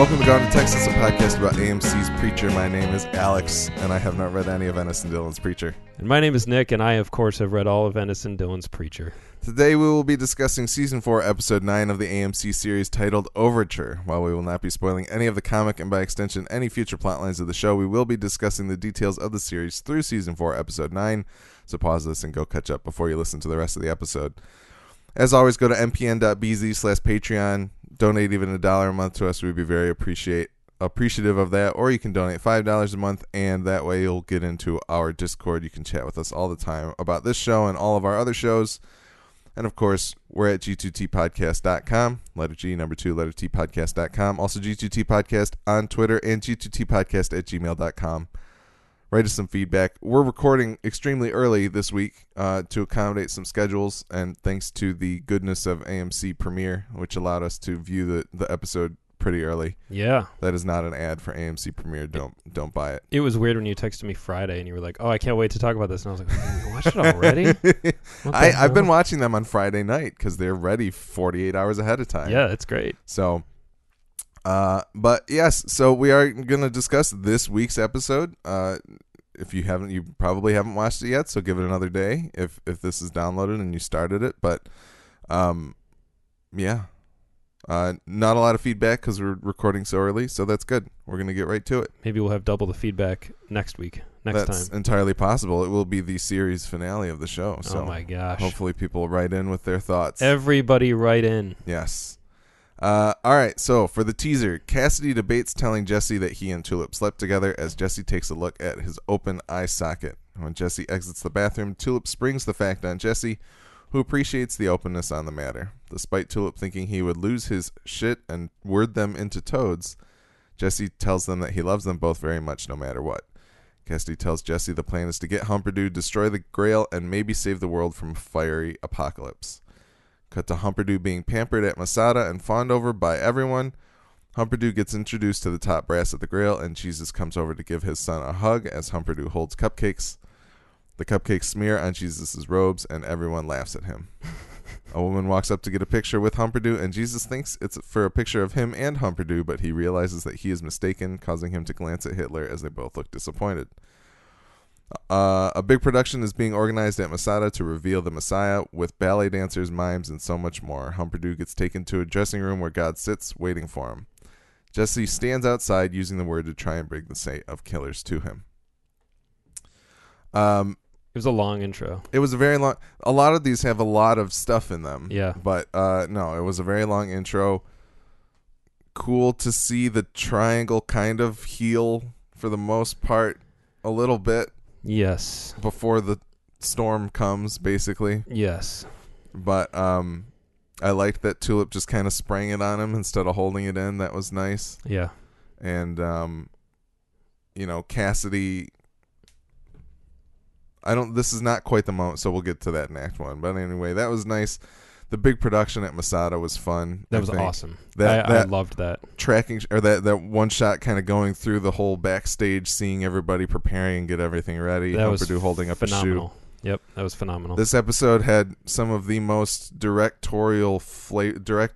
Welcome to Gone to Texas, a podcast about AMC's Preacher. My name is Alex, and I have not read any of Ennis and Dillon's Preacher. And my name is Nick, and I, of course, have read all of Ennis and Dillon's Preacher. Today we will be discussing Season 4, Episode 9 of the AMC series titled Overture. While we will not be spoiling any of the comic and by extension any future plotlines of the show, we will be discussing the details of the series through Season 4, Episode 9. So pause this and go catch up before you listen to the rest of the episode. As always, go to mpn.bz slash Patreon. Donate even a dollar a month to us. We'd be very appreciate appreciative of that. Or you can donate five dollars a month, and that way you'll get into our Discord. You can chat with us all the time about this show and all of our other shows. And of course, we're at g2tpodcast.com, letter G, number two, letter T podcast.com. Also, G2T Podcast on Twitter and G2T Podcast at gmail.com. Write us some feedback. We're recording extremely early this week uh, to accommodate some schedules, and thanks to the goodness of AMC Premiere, which allowed us to view the, the episode pretty early. Yeah. That is not an ad for AMC Premiere. Don't don't buy it. It was weird when you texted me Friday and you were like, oh, I can't wait to talk about this. And I was like, you watched it already? I, I've been watching them on Friday night because they're ready 48 hours ahead of time. Yeah, it's great. So, uh, but yes, so we are going to discuss this week's episode. Uh, if you haven't, you probably haven't watched it yet, so give it another day if if this is downloaded and you started it. But, um, yeah, uh, not a lot of feedback because we're recording so early, so that's good. We're gonna get right to it. Maybe we'll have double the feedback next week, next that's time. entirely possible. It will be the series finale of the show. So oh my gosh. hopefully people write in with their thoughts. Everybody write in. Yes. Uh, all right, so for the teaser, Cassidy debates telling Jesse that he and Tulip slept together as Jesse takes a look at his open eye socket. When Jesse exits the bathroom, Tulip springs the fact on Jesse, who appreciates the openness on the matter. Despite Tulip thinking he would lose his shit and word them into toads, Jesse tells them that he loves them both very much no matter what. Cassidy tells Jesse the plan is to get Humperdoo, destroy the Grail, and maybe save the world from a fiery apocalypse. Cut to Humperdoo being pampered at Masada and fawned over by everyone. Humperdoo gets introduced to the top brass of the Grail, and Jesus comes over to give his son a hug as Humperdoo holds cupcakes. The cupcakes smear on Jesus' robes, and everyone laughs at him. a woman walks up to get a picture with Humperdoo, and Jesus thinks it's for a picture of him and Humperdoo, but he realizes that he is mistaken, causing him to glance at Hitler as they both look disappointed. Uh, a big production is being organized at Masada to reveal the Messiah with ballet dancers, mimes, and so much more. Humperdoo gets taken to a dressing room where God sits waiting for him. Jesse stands outside using the word to try and bring the sight of killers to him. Um, It was a long intro. it was a very long. A lot of these have a lot of stuff in them. Yeah. But uh, no, it was a very long intro. Cool to see the triangle kind of heal for the most part a little bit Yes. before the storm comes, basically. Yes. But um, I liked that Tulip just kind of sprang it on him instead of holding it in. That was nice. Yeah. And um, you know, Cassidy. I don't. This is not quite the moment, so we'll get to that in Act One. But anyway, that was nice. The big production at Masada was fun. That I was think. awesome. That- I, I loved that. Tracking or that that one shot kind of going through the whole backstage, seeing everybody preparing and get everything ready. That was Humperdoo holding up a shoe. Yep, that was phenomenal. This episode had some of the most directorial fla- direct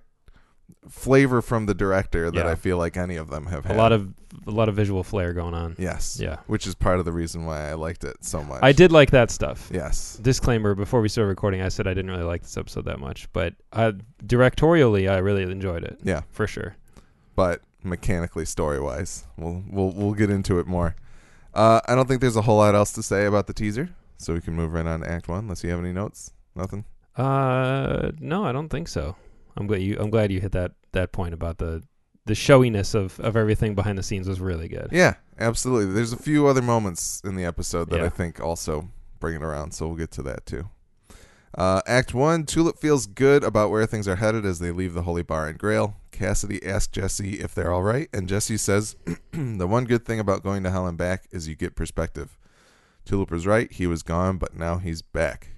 flavor from the director that Yeah. I feel like any of them have a had. lot of a lot of visual flair going on. yes, Yeah. which is part of the reason why I liked it so much. I did like that stuff. Yes, Disclaimer: Before we started recording, I said I didn't really like this episode that much, but uh, directorially, I really enjoyed it yeah, for sure. but mechanically, story wise, we'll we'll we'll get into it more. Uh, I don't think there's a whole lot else to say about the teaser, so we can move right on to Act One. Unless you have any notes, nothing. Uh, no, I don't think so. I'm glad you. I'm glad you hit that that point about the the showiness of of everything behind the scenes was really good. Yeah, absolutely. There's a few other moments in the episode that Yeah. I think also bring it around, so we'll get to that too. Uh, Act one: Tulip feels good about where things are headed as they leave the Holy Bar and Grail. Cassidy asks Jesse if they're all right, and Jesse says, "The one good thing about going to hell and back is you get perspective." Tulip was right; he was gone, but now he's back.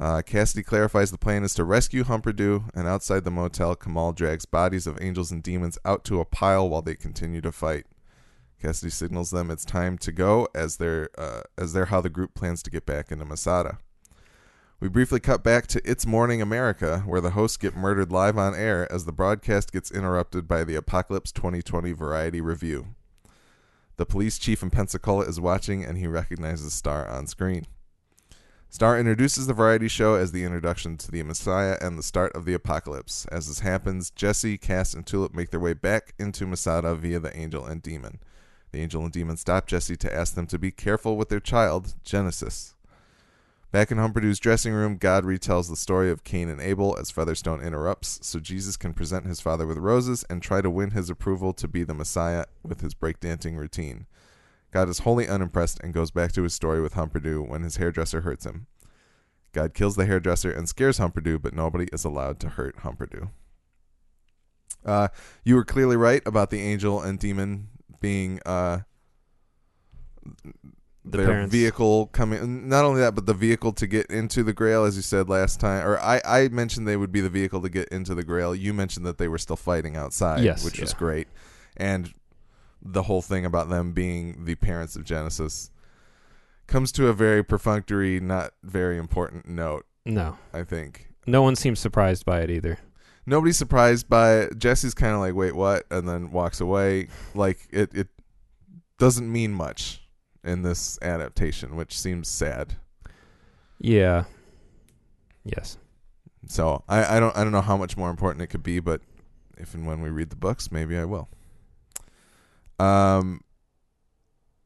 Uh, Cassidy clarifies the plan is to rescue Humperdoo, and outside the motel, Kamal drags bodies of angels and demons out to a pile while they continue to fight. Cassidy signals them it's time to go, as they're uh, as they're how the group plans to get back into Masada. We briefly cut back to It's Morning America, where the hosts get murdered live on air as the broadcast gets interrupted by the Apocalypse 2020 Variety Review. The police chief in Pensacola is watching and he recognizes Starr on screen. Starr introduces the variety show as the introduction to the Messiah and the start of the apocalypse. As this happens, Jesse, Cass, and Tulip make their way back into Masada via the angel and demon. The angel and demon stop Jesse to ask them to be careful with their child, Genesis. Back in Humperdoo's dressing room, God retells the story of Cain and Abel as Featherstone interrupts, so Jesus can present his father with roses and try to win his approval to be the Messiah with his breakdancing routine. God is wholly unimpressed and goes back to his story with Humperdoo when his hairdresser hurts him. God kills the hairdresser and scares Humperdoo, but nobody is allowed to hurt Humperdoo. Uh, you were clearly right about the angel and demon being uh, The their parents. vehicle coming. Not only that, but the vehicle to get into the Grail, as you said last time. Or I, I mentioned they would be the vehicle to get into the Grail. You mentioned that they were still fighting outside, Yes, which was yeah. great. And the whole thing about them being the parents of Genesis comes to a very perfunctory, not very important note. No, I think no one seems surprised by it either. nobody's surprised by it. Jesse's kind of like, "Wait, what?" and then walks away. Like it, it doesn't mean much in this adaptation, which seems sad. Yeah. Yes. So I, I don't, I don't know how much more important it could be, but if and when we read the books, maybe I will. Um,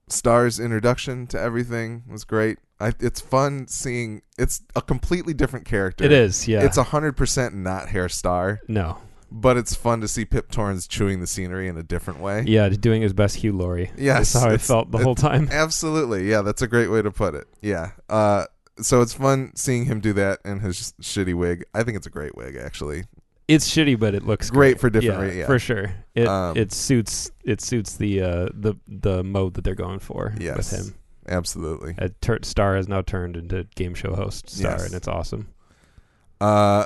Starr's introduction to everything was great. I, it's fun seeing. It's a completely different character. It is. Yeah. It's a hundred percent not Herr Starr. no. but it's fun to see Pip Torrens chewing the scenery in a different way. Yeah, doing his best Hugh Laurie. Yes, That's how I it's- felt the whole time. Absolutely. Yeah, that's a great way to put it. Yeah. Uh, so it's fun seeing him do that in his shitty wig. I think it's a great wig, actually. It's shitty, but it looks Great for different Yeah, re- yeah. for sure. It Um, it suits it suits the uh the the mode that they're going for Yes. with him. Absolutely. A tur- Starr has now turned into game show host Starr, Yes. and it's awesome. Uh,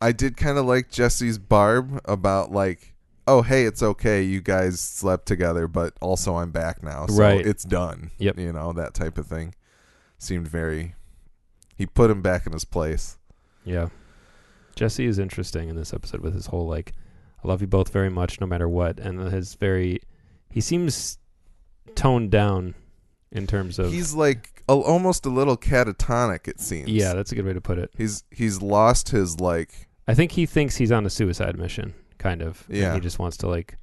I did kind of like Jesse's barb about like, oh hey, it's okay, you guys slept together, but also I'm back now, so Right. it's done. Yep. You know that type of thing. Seemed very. He put him back in his place. Yeah. Jesse is interesting in this episode with his whole like, I love you both very much, no matter what, and his very, he seems toned down in terms of. He's like a, almost a little catatonic. It seems. yeah, that's a good way to put it. He's he's lost his like I think he thinks he's on a suicide mission, kind of. and Yeah. he just wants to like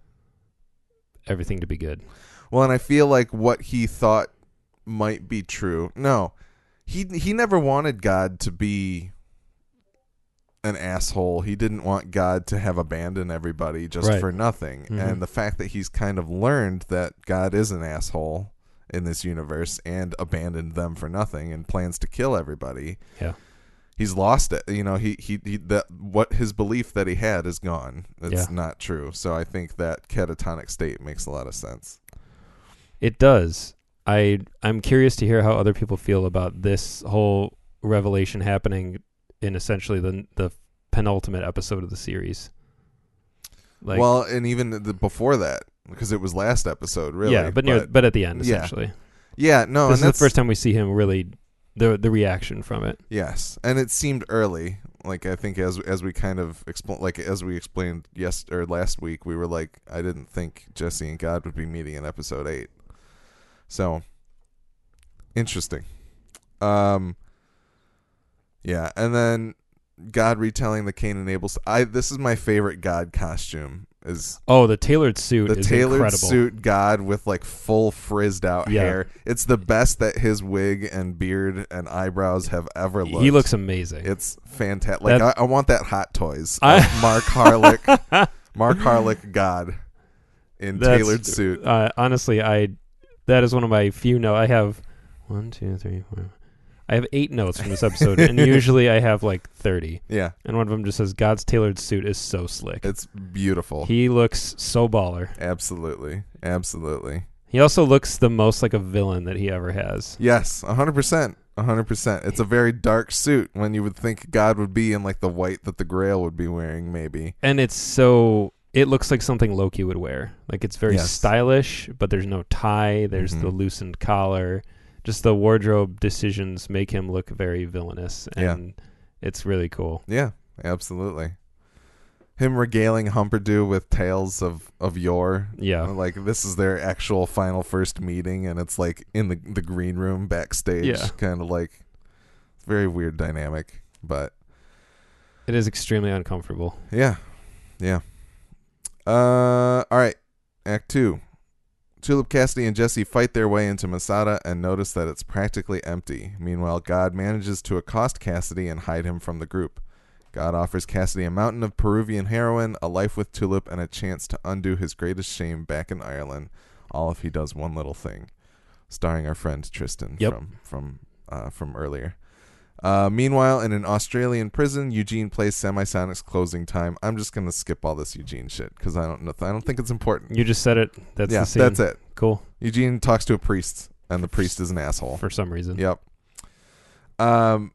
everything to be good. well, and I feel like what he thought might be true. No, he he never wanted God to be an asshole. He didn't want God to have abandoned everybody just Right. for nothing. Mhm. And the fact that he's kind of learned that God is an asshole in this universe and abandoned them for nothing and plans to kill everybody. Yeah. He's lost it. You know, he he, he that what his belief that he had is gone. It's Yeah. not true. So I think that catatonic state makes a lot of sense. It does. I I'm curious to hear how other people feel about this whole revelation happening in essentially the the penultimate episode of the series. Like, well, and even the, before that, because it was last episode, really. yeah, but near, but, at the end, yeah. essentially, yeah, no, this and is the first time we see him really the the reaction from it. yes, and it seemed early. Like I think as as we kind of expl- like as we explained yes or last week, we were like, I didn't think Jesse and God would be meeting in episode eight. So interesting. Um. Yeah, and then God retelling the Cain and Abel. I this is my favorite God costume. Is Oh, the tailored suit the tailored incredible. suit God with like full frizzed out Yeah. hair. It's the best that his wig and beard and eyebrows have ever looked. He looks amazing. It's fantastic. Like That- I, I want that Hot Toys. I- Mark Harelik. Mark Harelik God in tailored suit. uh, honestly, I that is one of my few No, I have one, two, three, four. I have eight notes from this episode, and usually I have like thirty. Yeah, And one of them just says, "God's tailored suit is so slick." it's beautiful. He looks so baller. absolutely, absolutely. He also looks the most like a villain that he ever has. Yes, hundred percent. hundred percent. It's a very dark suit when you would think God would be in like the white that the Grail would be wearing, maybe. And it's so it looks like something Loki would wear. Like it's very Yes. stylish, but there's no tie, there's the mm-hmm. loosened collar. Just the wardrobe decisions make him look very villainous, Yeah. and it's really cool. Yeah, absolutely. Him regaling Humperdoo with tales of of yore. Yeah, Like this is their actual final first meeting, and it's like in the the green room backstage. Yeah. kind of like very weird dynamic, but it is extremely uncomfortable. yeah, yeah. Uh, all right. Act two. Tulip Cassidy and Jesse fight their way into Masada and notice that it's practically empty. Meanwhile, God manages to accost Cassidy and hide him from the group. God offers Cassidy a mountain of Peruvian heroin, a life with Tulip, and a chance to undo his greatest shame back in Ireland, all if he does one little thing. Starring our friend Tristan Yep. from from uh, from earlier. Uh, meanwhile, in an Australian prison, Eugene plays Semisonic's closing time. I'm just gonna skip all this Eugene shit because I don't know. I don't think it's important. You just said it. That's yeah, the scene. that's it. Cool Eugene talks to a priest, and the priest is an asshole. for some reason. Yep. Um,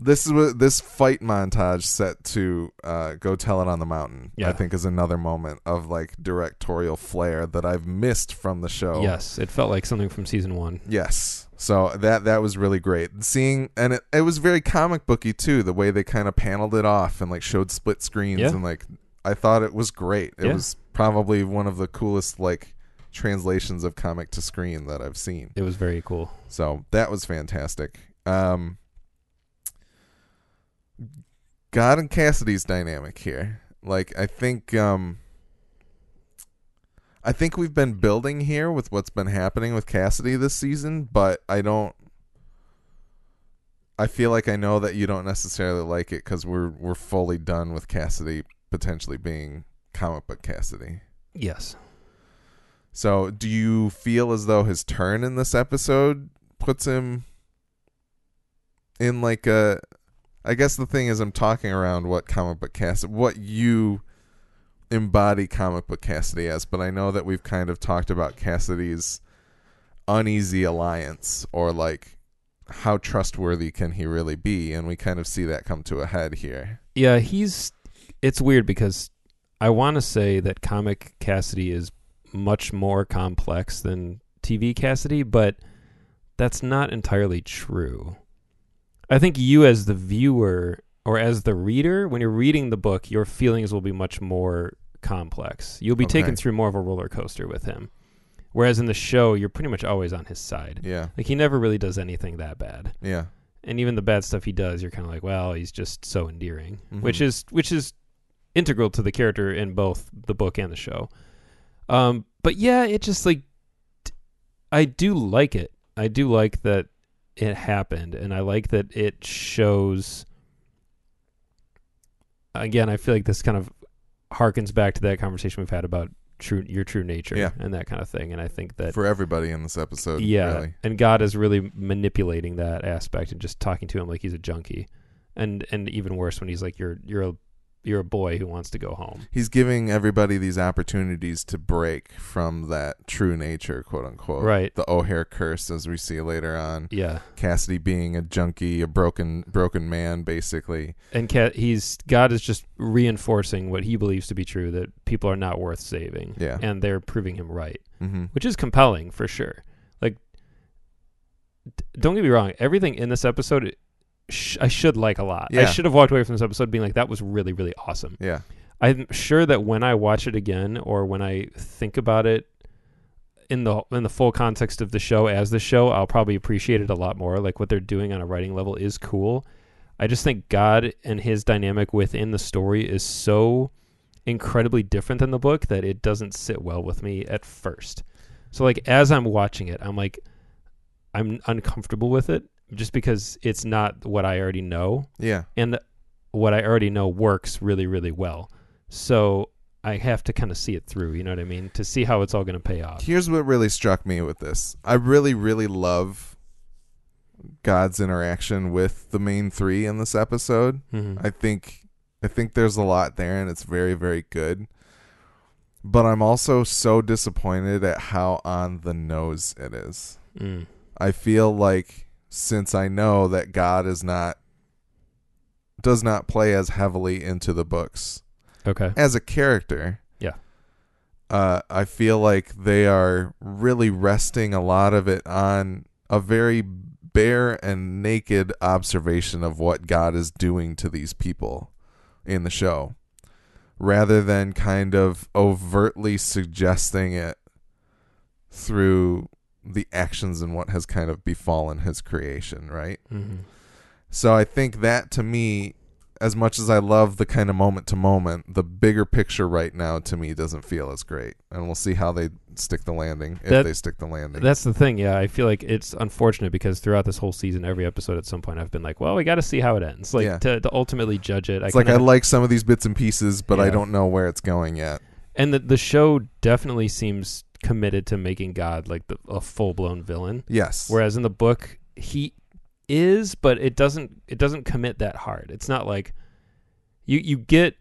this is what this fight montage set to uh, "Go Tell It on the Mountain." Yeah. I think is another moment of like directorial flair that I've missed from the show. Yes, it felt like something from season one. Yes. So that that was really great. Seeing and it, it was very comic booky too, the way they kind of paneled it off and like showed split screens Yeah. and like I thought it was great. It Yeah. was probably one of the coolest like translations of comic to screen that I've seen. It was very cool. So that was fantastic. Um God and Cassidy's dynamic here. Like I think um I think we've been building here with what's been happening with Cassidy this season, but I don't I feel like I know that you don't necessarily like it cuz we're we're fully done with Cassidy potentially being comic book Cassidy. Yes. So, do you feel as though his turn in this episode puts him in like a I guess the thing is I'm talking around what comic book Cassidy what you embody comic book Cassidy as, but I know that we've kind of talked about Cassidy's uneasy alliance or like how trustworthy can he really be and we kind of see that come to a head here. Yeah, he's. It's weird because I want to say that comic Cassidy is much more complex than TV Cassidy, but that's not entirely true. I think you, as the viewer or as the reader, when you're reading the book, your feelings will be much more complex. You'll be taken through more of a roller coaster with him. Whereas in the show, you're pretty much always on his side. Yeah. Like he never really does anything that bad Yeah. and even the bad stuff he does, you're kind of like, well, he's just so endearing, which Mhm. is which is integral to the character in both the book and the show. Um, but yeah, it just like I do like it. I do like that it happened, and I like that it shows. Again, I feel like this kind of harkens back to that conversation we've had about true your true nature Yeah. and that kind of thing, and I think that For everybody in this episode, yeah, really. and God is really manipulating that aspect and just talking to him like he's a junkie, and and even worse when he's like you're you're a you're a boy who wants to go home. he's giving everybody these opportunities to break from that true nature, quote unquote. Right. The O'Hare curse, as we see later on. Yeah, Cassidy being a junkie, a broken, broken man, basically. and Cat, he's God is just reinforcing what he believes to be true that people are not worth saving. Yeah. and they're proving him right, hmm which is compelling for sure. Like, d- don't get me wrong, everything in this episode. Sh- I should like a lot. I should have walked away from this episode being like, "That was really, really awesome." Yeah. I'm sure that when I watch it again or when I think about it in the in the full context of the show as the show, I'll probably appreciate it a lot more. Like what they're doing on a writing level is cool. I just think God and his dynamic within the story is so incredibly different than the book that it doesn't sit well with me at first. So like as I'm watching it, I'm like I'm uncomfortable with it just because it's not what I already know Yeah. and what I already know works really, really well. So I have to kind of see it through. You know what I mean? To see how it's all going to pay off. Here's what really struck me with this. I really, really love God's interaction with the main three in this episode. Mhm. I think I think there's a lot there and it's very very good. But I'm also so disappointed at how on the nose it is. Mm. I feel like since I know that God is not does not play as heavily into the books Okay. as a character. Yeah. uh, I feel like they are really resting a lot of it on a very bare and naked observation of what God is doing to these people in the show, rather than kind of overtly suggesting it through the actions and what has kind of befallen his creation, right? Mm-hmm. So I think that to me, as much as I love the kind of moment to moment, the bigger picture right now to me doesn't feel as great. And we'll see how they stick the landing if That- they stick the landing. That's the thing. Yeah, I feel like it's unfortunate because throughout this whole season, every episode at some point, I've been like, well, we got to see how it ends. Like Yeah. to, to ultimately judge it. it's I like I kinda- like some of these bits and pieces, but I don't know where it's going yet. and the the show definitely seems committed to making God like the, a full blown villain. Yes. Whereas in the book, he is, but it doesn't it doesn't commit that hard. It's not like you you get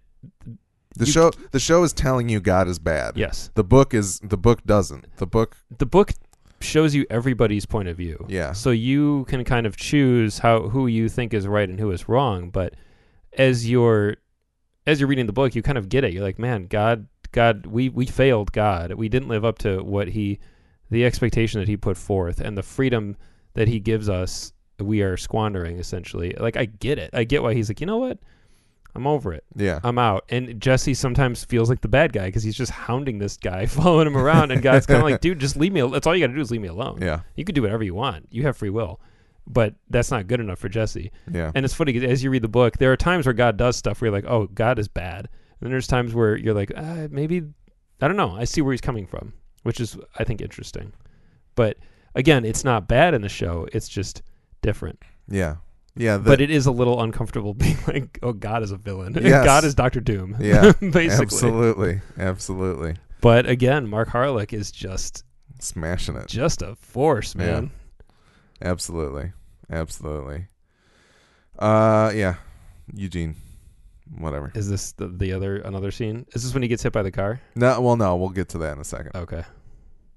the you- show the show is telling you God is bad. yes. The book is the book doesn't. The book The book shows you everybody's point of view. yeah. So you can kind of choose how who you think is right and who is wrong, but as you're as you're reading the book, you kind of get it. You're like, man, God God we we failed God. We didn't live up to what he the expectation that he put forth and the freedom that he gives us we are squandering essentially. Like I get it. I get why he's like, "You know what? I'm over it. Yeah. I'm out." And Jesse sometimes feels like the bad guy because he's just hounding this guy, following him around and God's kind of like, "Dude, just leave me al- that's all you got to do is leave me alone." Yeah. You can do whatever you want. You have free will. But that's not good enough for Jesse. Yeah. And it's funny as you read the book, there are times where God does stuff where you're like, oh, God is bad. And then there's times where you're like, uh, maybe, I don't know. I see where he's coming from, which is, I think, interesting. But again, it's not bad in the show. It's just different. Yeah. Yeah. the- but it is a little uncomfortable being like, oh, God is a villain. Yes. God is Doctor Doom. Yeah, basically. absolutely. Absolutely. But again, Mark Harelik is just Smashing it. just a force, Yeah. man. Absolutely. Absolutely. Uh yeah. Eugene. Whatever. Is this the, the other another scene? Is this when he gets hit by the car? No well no, we'll get to that in a second. Okay.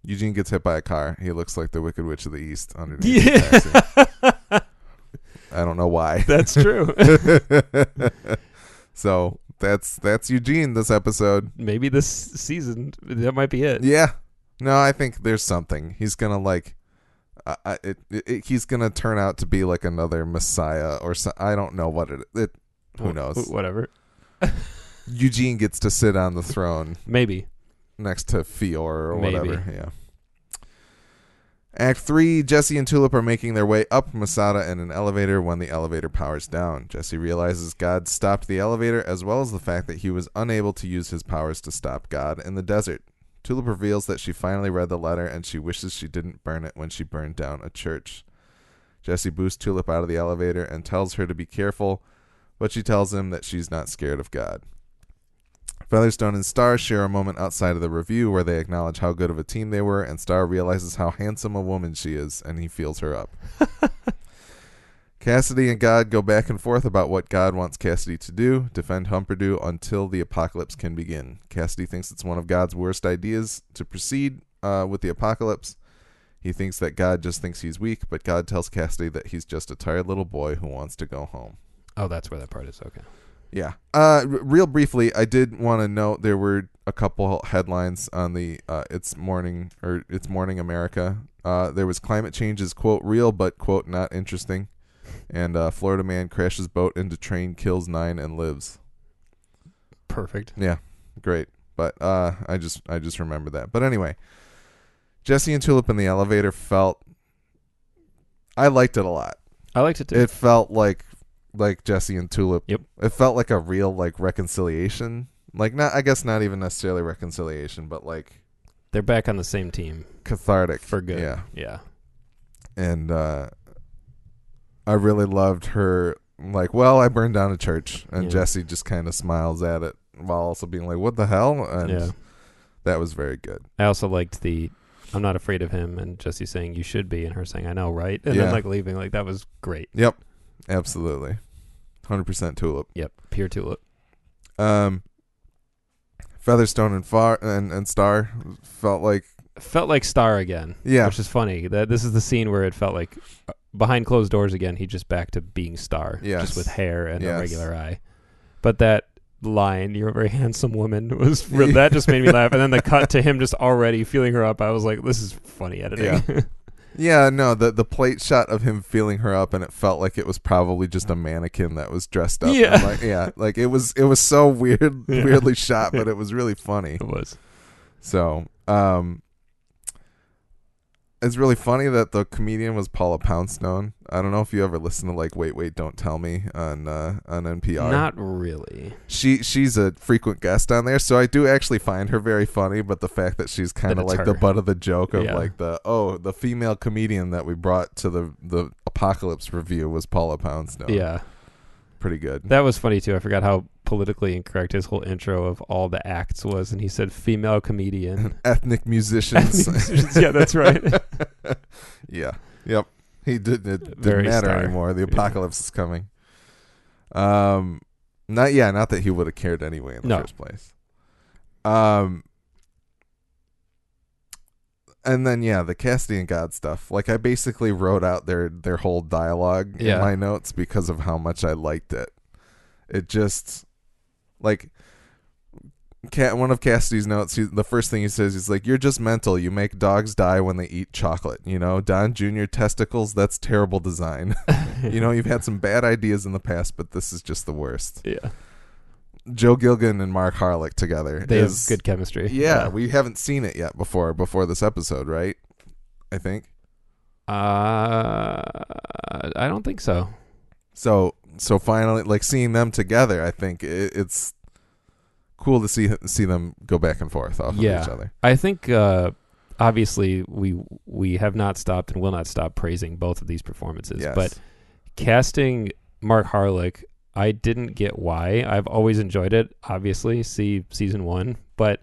Eugene gets hit by a car. He looks like the Wicked Witch of the East underneath the taxi. I don't know why. That's true. so that's that's Eugene this episode. Maybe this season that might be it. Yeah. No, I think there's something. He's gonna like, uh, it, it, it- He's gonna turn out to be like another Messiah or so, I don't know what it. it who knows? Whatever. Eugene gets to sit on the throne Maybe. next to Fiore or Maybe. whatever. Yeah. Act three: Jesse and Tulip are making their way up Masada in an elevator when the elevator powers down. Jesse realizes God stopped the elevator, as well as the fact that he was unable to use his powers to stop God in the desert. Tulip reveals that she finally read the letter and she wishes she didn't burn it when she burned down a church. Jesse boosts Tulip out of the elevator and tells her to be careful, but she tells him that she's not scared of God. Featherstone and Starr share a moment outside of the review where they acknowledge how good of a team they were, and Starr realizes how handsome a woman she is, and he feels her up. Cassidy and God go back and forth about what God wants Cassidy to do defend Humperdoo until the apocalypse can begin. Cassidy thinks it's one of God's worst ideas to proceed uh, with the apocalypse. He thinks that God just thinks he's weak, but God tells Cassidy that he's just a tired little boy who wants to go home. Oh, that's where that part is. Okay. Yeah. Uh, r- real briefly, I did want to note there were a couple headlines on the uh, It's Morning or It's Morning America. Uh, there was climate change is quote real but quote not interesting, and uh, Florida man crashes boat into train, kills nine, and lives. Perfect. Yeah, great. But uh, I just I just remember that. But anyway, Jesse and Tulip in the elevator felt. I liked it a lot. I liked it too. It felt like like Jesse and Tulip. Yep. It felt like a real like reconciliation. Like not I guess not even necessarily reconciliation, but like They're back on the same team cathartic for good. Yeah. Yeah. And uh I really loved her like, well, I burned down a church and Yeah. Jesse just kind of smiles at it while also being like, What the hell? And Yeah. that was very good. I also liked the I'm not afraid of him and Jesse saying you should be and her saying I know, right? And Yeah. then like leaving like that was great. Yep. Absolutely. Hundred percent tulip. Yep. Pure tulip. Um Featherstone and Far and, and Starr felt like Felt like Starr again. yeah. Which is funny. That this is the scene where it felt like uh, behind closed doors again, he just back to being Starr. Yes. Just with hair and Yes. a regular eye. But that line, "You're a very handsome woman," was that just made me laugh. And then the cut to him just already feeling her up. I was like, "This is funny editing." Yeah. Yeah, no, the the plate shot of him feeling her up, and it felt like it was probably just a mannequin that was dressed up. Yeah. Like, yeah, like it was it was so weird, Yeah. weirdly shot, but it was really funny. it was. So, um, it's really funny that the comedian was Paula Poundstone. I don't know if you ever listened to like Wait Wait Don't Tell Me on uh, on NPR. Not really. she she's a frequent guest on there, so I do actually find her very funny. But the fact that she's kind of like the butt of the joke of Yeah. like the oh the female comedian that we brought to the the apocalypse review was Paula Poundstone. Yeah, pretty good. that was funny too. I forgot how politically incorrect his whole intro of all the acts was, and he said female comedian. Ethnic musicians. yeah, that's right. yeah. Yep. He didn't. It didn't Very matter star. anymore. The Yeah. apocalypse is coming. Um, not yeah. Not that he would have cared anyway in the No. first place. Um. And then yeah, the Cassidy and God stuff. Like I basically wrote out their their whole dialogue Yeah. in my notes because of how much I liked it. It just like Cat, one of Cassidy's notes, he, the first thing he says is like, "You're just mental. You make dogs die when they eat chocolate. You know, Don Jr. testicles. That's terrible design. you know, you've had some bad ideas in the past, but this is just the worst." yeah, Joe Gilgun and Mark Harelik together. they is, have good chemistry. Yeah, we haven't seen it yet before before this episode, right? I think Uh, I don't think so. so. So finally, like seeing them together, I think it, it's cool to see see them go back and forth off Yeah. of each other. I think uh, obviously we we have not stopped and will not stop praising both of these performances. Yes. But casting Mark Harlick, I didn't get why. I've always enjoyed it. Obviously, see season one, but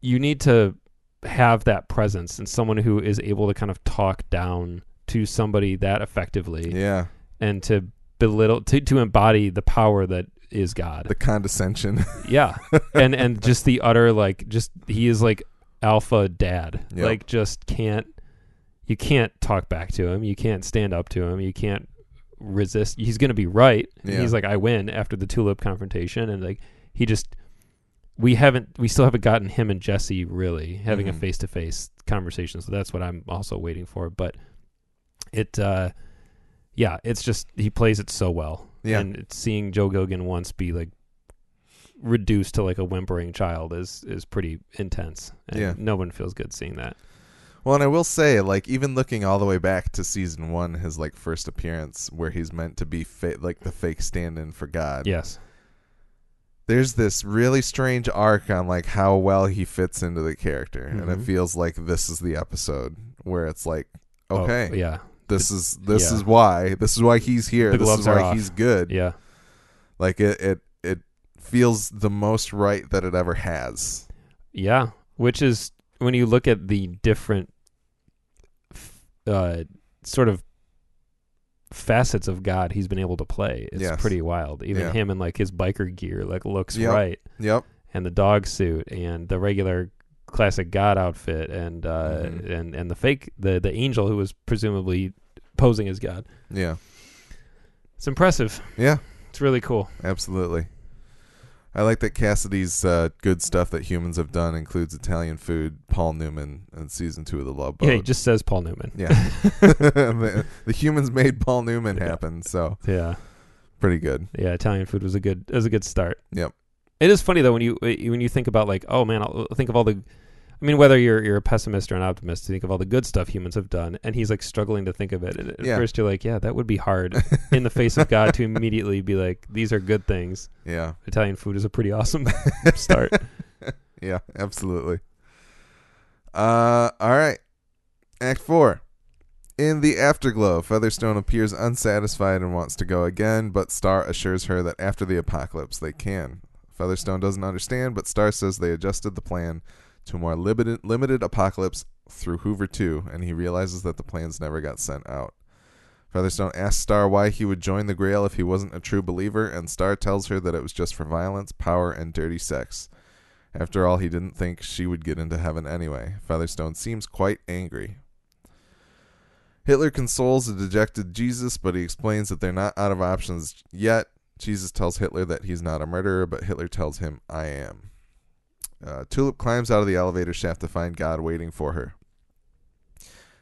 you need to have that presence and someone who is able to kind of talk down to somebody that effectively yeah, and to belittle to, to embody the power that is God. the condescension. Yeah. and and just the utter like just he is like alpha dad. Yep. Like just can't you can't talk back to him. You can't stand up to him. You can't resist. He's going to be right. Yeah. He's like I win after the tulip confrontation and like he just we haven't we still haven't gotten him and Jesse really having a Mhm. face-to-face conversation. So that's what I'm also waiting for, but it uh yeah, it's just he plays it so well. Yeah. And it's seeing Joe Gilgun once be like reduced to like a whimpering child is is pretty intense. And Yeah. no one feels good seeing that. Well, and I will say, like, even looking all the way back to season one, his like first appearance, where he's meant to be fa- like the fake stand-in for God. Yes. There's this really strange arc on like how well he fits into the character, and it Mhm. feels like this is the episode where it's like, Oh, okay, yeah. this is this yeah. is why this is why he's here. The this is why off. he's good. Yeah. Like it, it it feels the most right that it ever has. Yeah. Which is when you look at the different uh sort of facets of God he's been able to play, it's Yes. pretty wild. Even Yeah. him in like his biker gear like looks Yep. right. Yep. and the dog suit and the regular classic god outfit and uh Mhm. and and the fake the the angel who was presumably posing as god Yeah. it's impressive Yeah. it's really cool Absolutely. I like that Cassidy's uh, good stuff that humans have done includes Italian food, Paul Newman, and season two of the Love Boat. yeah he just says paul newman Yeah. the, the humans made Paul Newman happen, so yeah pretty good. yeah italian food was a good was a good start Yep. it is funny though when you when you think about like oh man I'll think of all the I mean, whether you're you're a pessimist or an optimist, you think of all the good stuff humans have done, and he's like struggling to think of it. And at Yeah. first, you're like, "Yeah, that would be hard in the face of God to immediately be like, these are good things." Yeah. Italian food is a pretty awesome start. Yeah, absolutely. Uh all right. Act 4. In the afterglow, Featherstone appears unsatisfied and wants to go again, but Starr assures her that after the apocalypse they can. Featherstone doesn't understand, but Starr says they adjusted the plan to a more limited limited apocalypse through Hoover 2, and he realizes that the plans never got sent out. Featherstone asks Starr why he would join the Grail if he wasn't a true believer, and Starr tells her that it was just for violence, power, and dirty sex. After all, he didn't think she would get into heaven anyway. Featherstone seems quite angry. Hitler consoles a dejected Jesus, but he explains that they're not out of options yet. Jesus tells Hitler that he's not a murderer, but Hitler tells him, I am. Uh, Tulip climbs out of the elevator shaft to find God waiting for her.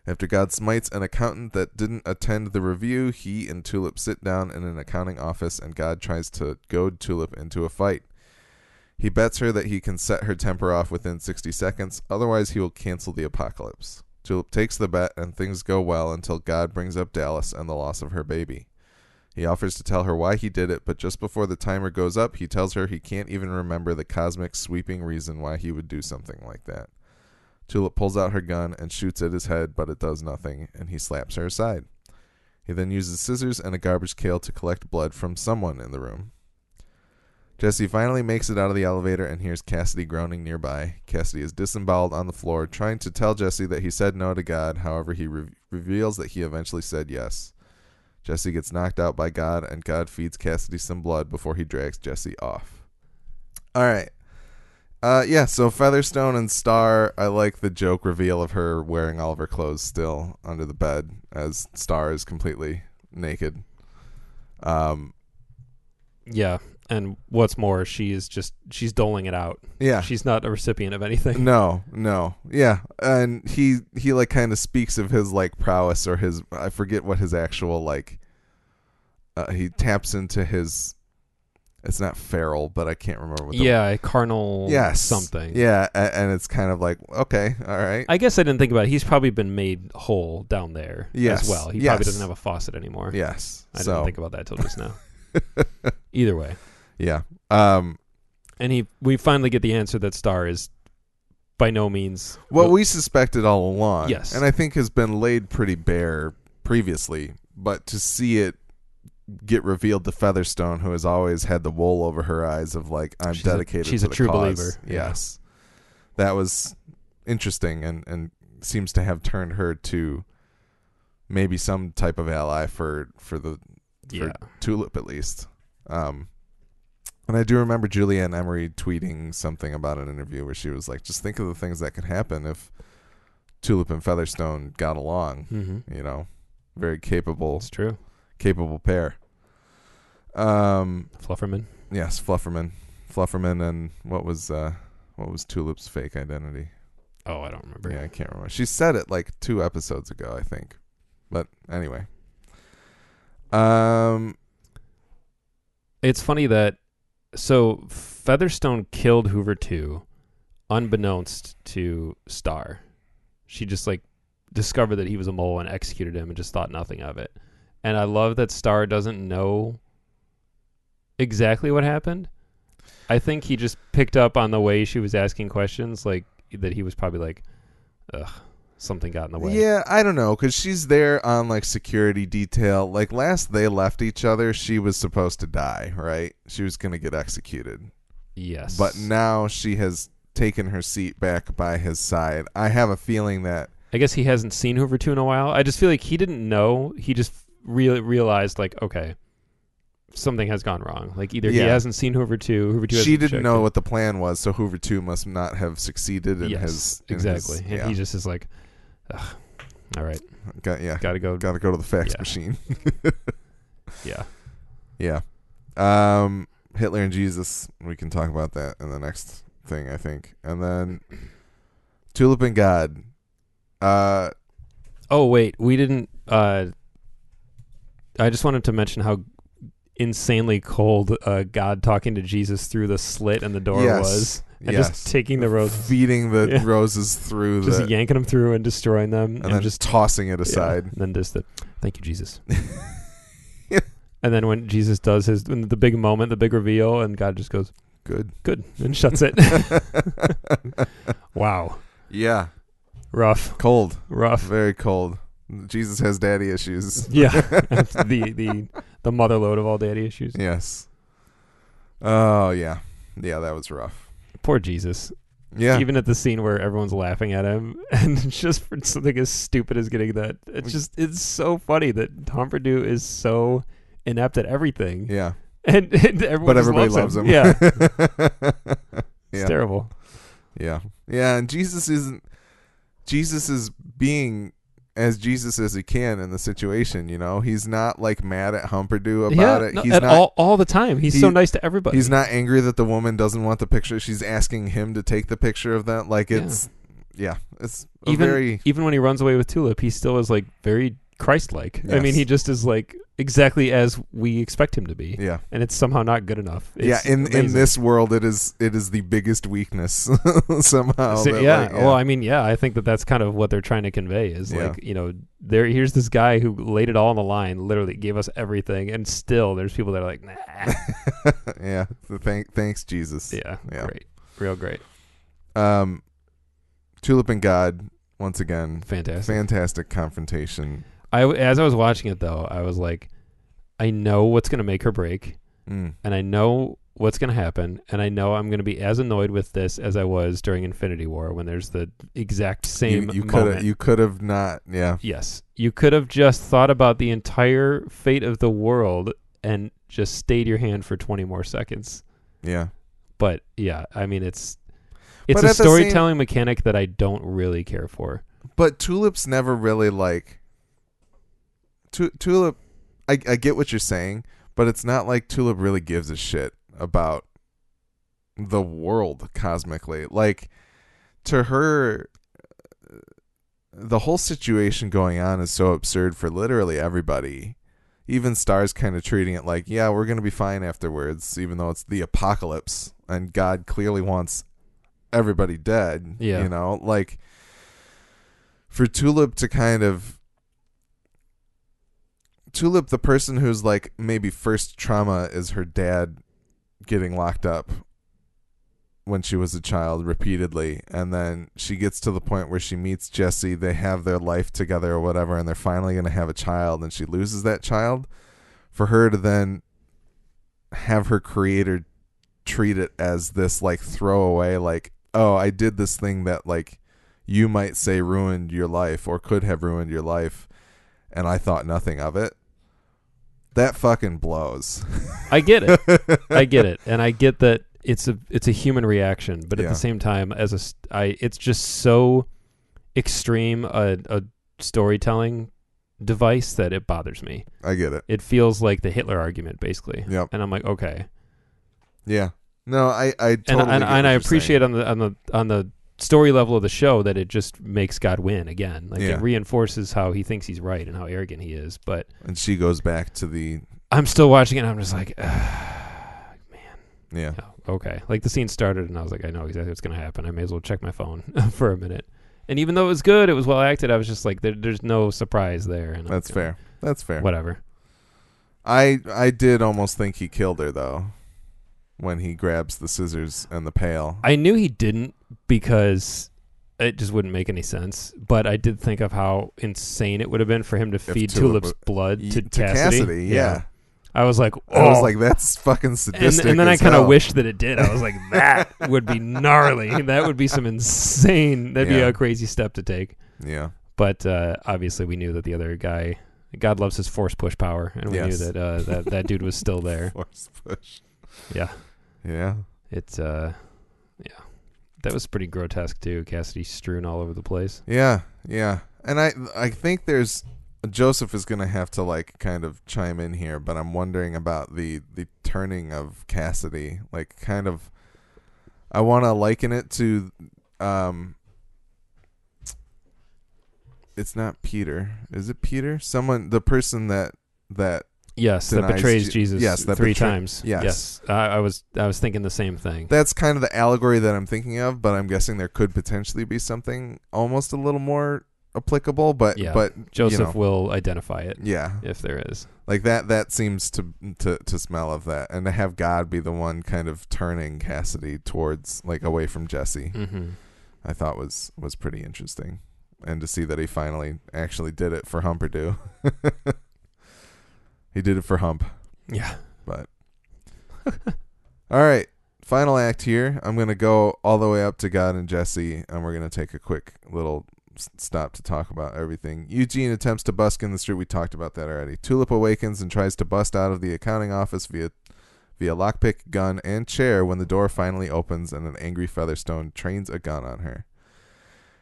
After God smites an accountant that didn't attend the review, he and Tulip sit down in an accounting office, and God tries to goad Tulip into a fight. He bets her that he can set her temper off within 60 seconds, otherwise, he will cancel the apocalypse. Tulip takes the bet, and things go well until God brings up Dallas and the loss of her baby. He offers to tell her why he did it, but just before the timer goes up, he tells her he can't even remember the cosmic sweeping reason why he would do something like that. Tulip pulls out her gun and shoots at his head, but it does nothing, and he slaps her aside. He then uses scissors and a garbage pail to collect blood from someone in the room. Jesse finally makes it out of the elevator and hears Cassidy groaning nearby. Cassidy is disemboweled on the floor, trying to tell Jesse that he said no to God. However, he re- reveals that he eventually said yes. Jesse gets knocked out by God, and God feeds Cassidy some blood before he drags Jesse off. All right. Uh, yeah, so Featherstone and Starr, I like the joke reveal of her wearing all of her clothes still under the bed as Starr is completely naked. Um, Yeah, and what's more, she is just she's doling it out. yeah. She's not a recipient of anything. No, no. Yeah. And he he like kind of speaks of his like prowess or his I forget what his actual like uh, he taps into his it's not feral, but I can't remember what the yeah, a carnal Yes. something. Yeah, a- and it's kind of like okay, all right. I guess I didn't think about it. He's probably been made whole down there Yes. as well. He Yes. probably doesn't have a faucet anymore. Yes. I so didn't think about that till just now. Either way. Yeah. Um And he we finally get the answer that Starr is by no means what we suspected all along. Yes. And I think has been laid pretty bare previously, but to see it get revealed to Featherstone, who has always had the wool over her eyes of like, I'm She's a- dedicated she's to a true cause. believer. Yeah. Yes. That was interesting and, and seems to have turned her to maybe some type of ally for for the for Yeah. Tulip at least. Um, and I do remember Julie Ann Emery tweeting something about an interview where she was like, "Just think of the things that could happen if Tulip and Featherstone got along." Mm-hmm. You know, very capable, It's true. capable pair. Um, Flufferman. yes, Flufferman, Flufferman, and what was uh, what was Tulip's fake identity? Oh, I don't remember. Yeah, I can't remember. She said it like two episodes ago, I think. But anyway, um, It's funny that so Featherstone killed Hoover 2 unbeknownst to Starr. She just like discovered that he was a mole and executed him and just thought nothing of it. And I love that Starr doesn't know exactly what happened. I think he just picked up on the way she was asking questions like that he was probably like ugh something got in the way. Yeah, I don't know because she's there on like security detail. Like last they left each other, she was supposed to die, right? She was gonna get executed, Yes. but now she has taken her seat back by his side. I have a feeling that I guess he hasn't seen Hoover 2 in a while. I just feel like he didn't know. He just re- realized, like, okay, something has gone wrong. Like, either he hasn't seen Hoover 2, Hoover 2 she didn't know it. what the plan was, so Hoover two must not have succeeded in yes, his in his- exactly. and he just is like, Ugh, all right, got, yeah, gotta go. got to go to the fax Yeah. machine. Yeah. Yeah. Um, Hitler and Jesus. We can talk about that in the next thing, I think. And then Tulip and God. Uh, Oh, wait. We didn't. Uh, I just wanted to mention how insanely cold uh, God talking to Jesus through the slit in the door yes, was. And yes. just taking the roses, feeding the Yeah. roses through just the, yanking them through and destroying them. and then just tossing it Yeah, aside. and then just the thank you, Jesus. and then when Jesus does his the big moment, the big reveal, and God just goes, Good. "Good," and shuts it. wow, yeah. rough, Cold. rough. Very cold. Jesus has daddy issues. Yeah, the the the mother load of all daddy issues. Yes. Oh yeah. Yeah, that was rough. Poor Jesus. Yeah. Even at the scene where everyone's laughing at him, and just for something as stupid as getting that, it's just it's so funny that Humperdoo is so inept at everything, yeah. and, and everyone But everybody loves loves him. Yeah, it's yeah. terrible. Yeah. Yeah, and Jesus isn't Jesus is being as Jesus as he can in the situation. You know, he's not like mad at Humperdoo about yeah, it. no, he's at not. all all the time. He's he- so nice to everybody. He's not angry that the woman doesn't want the picture. She's asking him to take the picture of that. Like it's, yeah, it's even very even when he runs away with Tulip, he still is like very Christ-like. I mean, he just is like exactly as we expect him to be, yeah. and it's somehow not good enough. yeah, It's in in amazing. this world, it is it is the biggest weakness somehow. So, that, yeah. like, Well, I mean, yeah, I think that that's kind of what they're trying to convey is Yeah. like, you know, there here's this guy who laid it all on the line, literally gave us everything, and still there's people that are like, nah. yeah. So thank thanks Jesus. yeah, Yeah. great, real great, Um, Tulip and God once again, fantastic. fantastic confrontation. I as I was watching it though, I was like, I know what's gonna make her break, Mm. and I know what's gonna happen, and I know I'm gonna be as annoyed with this as I was during Infinity War when there's the exact same You, you could have you could have not. Yeah. Yes. You could have just thought about the entire fate of the world and just stayed your hand for 20 more seconds. Yeah. But yeah, I mean it's it's But a the same- storytelling mechanic that I don't really care for. But Tulip's never really like. Tu- Tulip, I, I get what you're saying, but it's not like Tulip really gives a shit about the world cosmically. Like, to her, uh, the whole situation going on is so absurd for literally everybody. Even Starr's kind of treating it like, yeah, we're going to be fine afterwards, even though it's the apocalypse and God clearly wants everybody dead. Yeah. You know, like for Tulip to kind of Tulip, the person who's like maybe first trauma is her dad getting locked up when she was a child repeatedly and then she gets to the point where she meets Jesse they have their life together or whatever and they're finally going to have a child and she loses that child. For her to then have her creator treat it as this like throwaway like oh I did this thing that like you might say ruined your life or could have ruined your life and I thought nothing of it that fucking blows I get it. I get it. And I get that it's a it's a human reaction, but at Yeah. the same time as a I it's just so extreme a, a storytelling device that it bothers me. I get it It feels like the Hitler argument basically. Yep. And I'm like, okay. yeah no I I totally and and, and I appreciate saying. on the on the on the story level of the show that it just makes God win again. Like Yeah. it reinforces how he thinks he's right and how arrogant he is. But and she goes back to the I'm still watching it. and I'm just like, man. yeah okay. Like the scene started, and I was like, I know exactly what's gonna happen. I may as well check my phone for a minute. And even though it was good, it was well acted. I was just like, there, there's no surprise there. And I'm that's gonna- fair that's fair Whatever. I I did almost think he killed her though when he grabs the scissors and the pail I knew he didn't because it just wouldn't make any sense. But I did think of how insane it would have been for him to feed Tulip Tulip's blood Y- to, Cassidy. yeah. I was like, oh. I was like, that's fucking and, sadistic. and then I kind of wished that it did. I was like, that would be gnarly. That would be some insane. That'd be a crazy step to take. Yeah, But uh, obviously, we knew that the other guy, God loves his force push power, and we Yes. knew that uh, that that dude was still there. force push. Yeah, Yeah, it's uh, yeah, that was pretty grotesque too. Cassidy strewn all over the place. yeah, yeah. And I I think there's Joseph is gonna have to like kind of chime in here, but I'm wondering about the the turning of Cassidy. Like, kind of, I want to liken it to, um. It's not Peter. Is it Peter? Someone, the person that that Yes, that betrays Je- Jesus. yes, that three betray- times. yes. I, I was I was thinking the same thing. that's kind of the allegory that I'm thinking of, but I'm guessing there could potentially be something almost a little more applicable. But Yeah. but Joseph you know, will identify it yeah, if there is. like that. That seems to to to smell of that, and to have God be the one kind of turning Cassidy towards like away from Jesse, Mm-hmm. I thought was was pretty interesting, and to see that he finally actually did it for Humperdoo. he did it for Hump. Yeah. But all right, final act here. I'm gonna go all the way up to God and Jesse, and we're gonna take a quick little stop to talk about everything. Eugene attempts to busk in the street. We talked about that already. Tulip awakens and tries to bust out of the accounting office via via lockpick, gun, and chair when the door finally opens and an angry Featherstone trains a gun on her.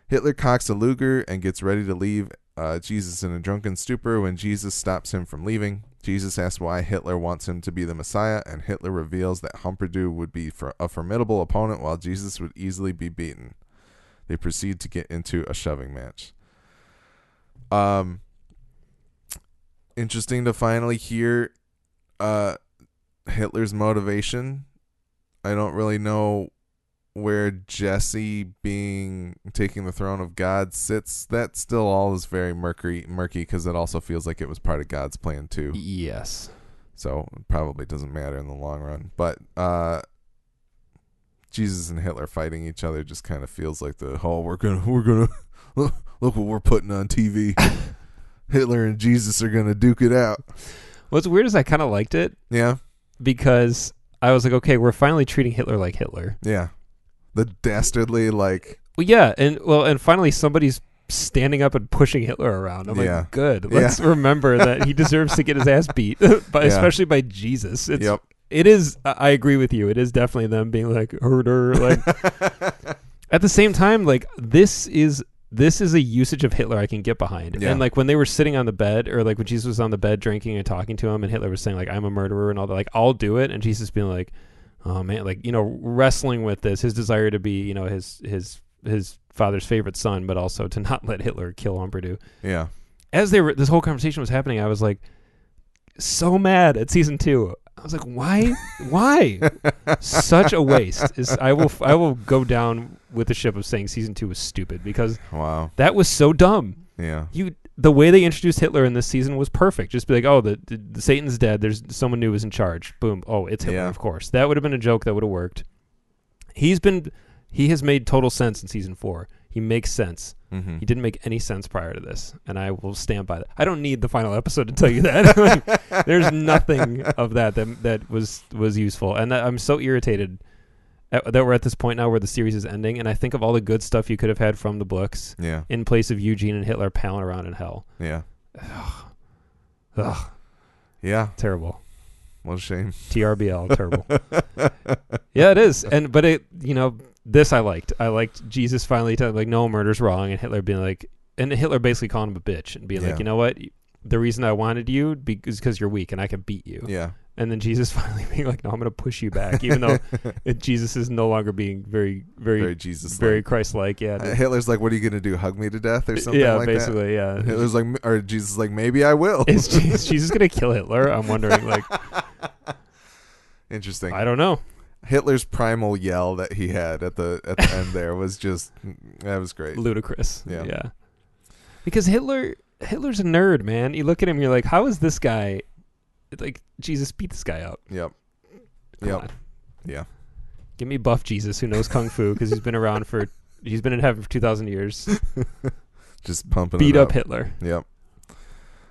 Hitler cocks a Luger and gets ready to leave uh, Jesus in a drunken stupor when Jesus stops him from leaving. Jesus asks why Hitler wants him to be the Messiah, and Hitler reveals that Humperdoo would be a formidable opponent while Jesus would easily be beaten. They proceed to get into a shoving match. Um, interesting to finally hear uh, Hitler's motivation. I don't really know where Jesse being taking the throne of God sits. That still all is very murky, murky because it also feels like it was part of God's plan too. Yes. So it probably doesn't matter in the long run. But uh, Jesus and Hitler fighting each other just kind of feels like the oh we're gonna we're gonna look, look what we're putting on TV. Hitler and Jesus are gonna duke it out. What's weird is I kind of liked it Yeah, because I was like, okay, we're finally treating Hitler like Hitler. yeah. The dastardly like Well, yeah, and well, and finally somebody's standing up and pushing Hitler around. I'm Yeah. like, good. Let's remember that he deserves to get his ass beat, by, Yeah. especially by Jesus. It's, yep. It is. I I agree with you. It is definitely them being like herder. Like at the same time, like this is this is a usage of Hitler I can get behind. Yeah. And like when they were sitting on the bed, or like when Jesus was on the bed drinking and talking to him, and Hitler was saying like I'm a murderer and all that, like I'll do it, and Jesus being like, oh man, like you know wrestling with this, his desire to be you know his his his father's favorite son, but also to not let Hitler kill Humperdoo. yeah. As they were, this whole conversation was happening, I was like so mad at season two. I was like, why, why? Such a waste. Is I will I will go down with the ship of saying season two was stupid because Wow. that was so dumb. Yeah. You the way they introduced Hitler in this season was perfect. Just be like, oh, the, the, the Satan's dead. There's someone new is in charge. Boom. Oh, it's Hitler. Yeah. Of course, that would have been a joke that would have worked. He's been he has made total sense in season four. He makes sense. Mm-hmm. He didn't make any sense prior to this, and I will stand by that. I don't need the final episode to tell you that. Like, there's nothing of that that that was was useful, and I'm so irritated at, that we're at this point now where the series is ending, and I think of all the good stuff you could have had from the books Yeah. in place of Eugene and Hitler palling around in hell. Yeah. Ugh, Yeah. terrible. What a shame. TRBL, terrible. yeah, it is, and but it, you know, this I liked. I liked Jesus finally telling like, no, murder's wrong, and Hitler being like, and Hitler basically calling him a bitch and being Yeah. like, you know what, the reason I wanted you be- is because you're weak and I can beat you. Yeah. And then Jesus finally being like, no, I'm going to push you back, even though it, Jesus is no longer being very, very, Very very, Christ-like. Yeah, Uh, Hitler's like, "What are you gonna do? Hug me to death or something yeah, like that?" basically, yeah. Hitler's like, or Jesus is like, maybe I will. Is Jesus, Jesus going to kill Hitler? I'm wondering. Like, Interesting. I don't know. Hitler's primal yell that he had at the at the end there was just that was great. ludicrous. Yeah. Yeah. Because Hitler Hitler's a nerd, man. You look at him, you're like, how is this guy like Jesus beat this guy up? Yep. Come Yep. on. Yeah. Give me buff Jesus who knows kung fu because he's been around for he's been in heaven for 2000 years. Just pumping Beat it up Hitler. Yep.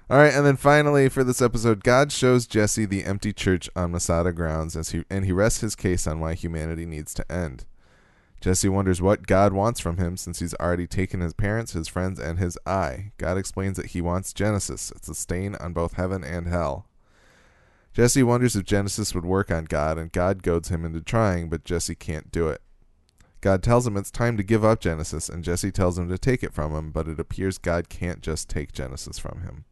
All right, and then finally for this episode, God shows Jesse the empty church on Masada grounds as he and he rests his case on why humanity needs to end. Jesse wonders what God wants from him since he's already taken his parents, his friends, and his eye. God explains that he wants Genesis. It's a stain on both heaven and hell. Jesse wonders if Genesis would work on God, and God goads him into trying, but Jesse can't do it. God tells him it's time to give up Genesis, and Jesse tells him to take it from him, but it appears God can't just take Genesis from him.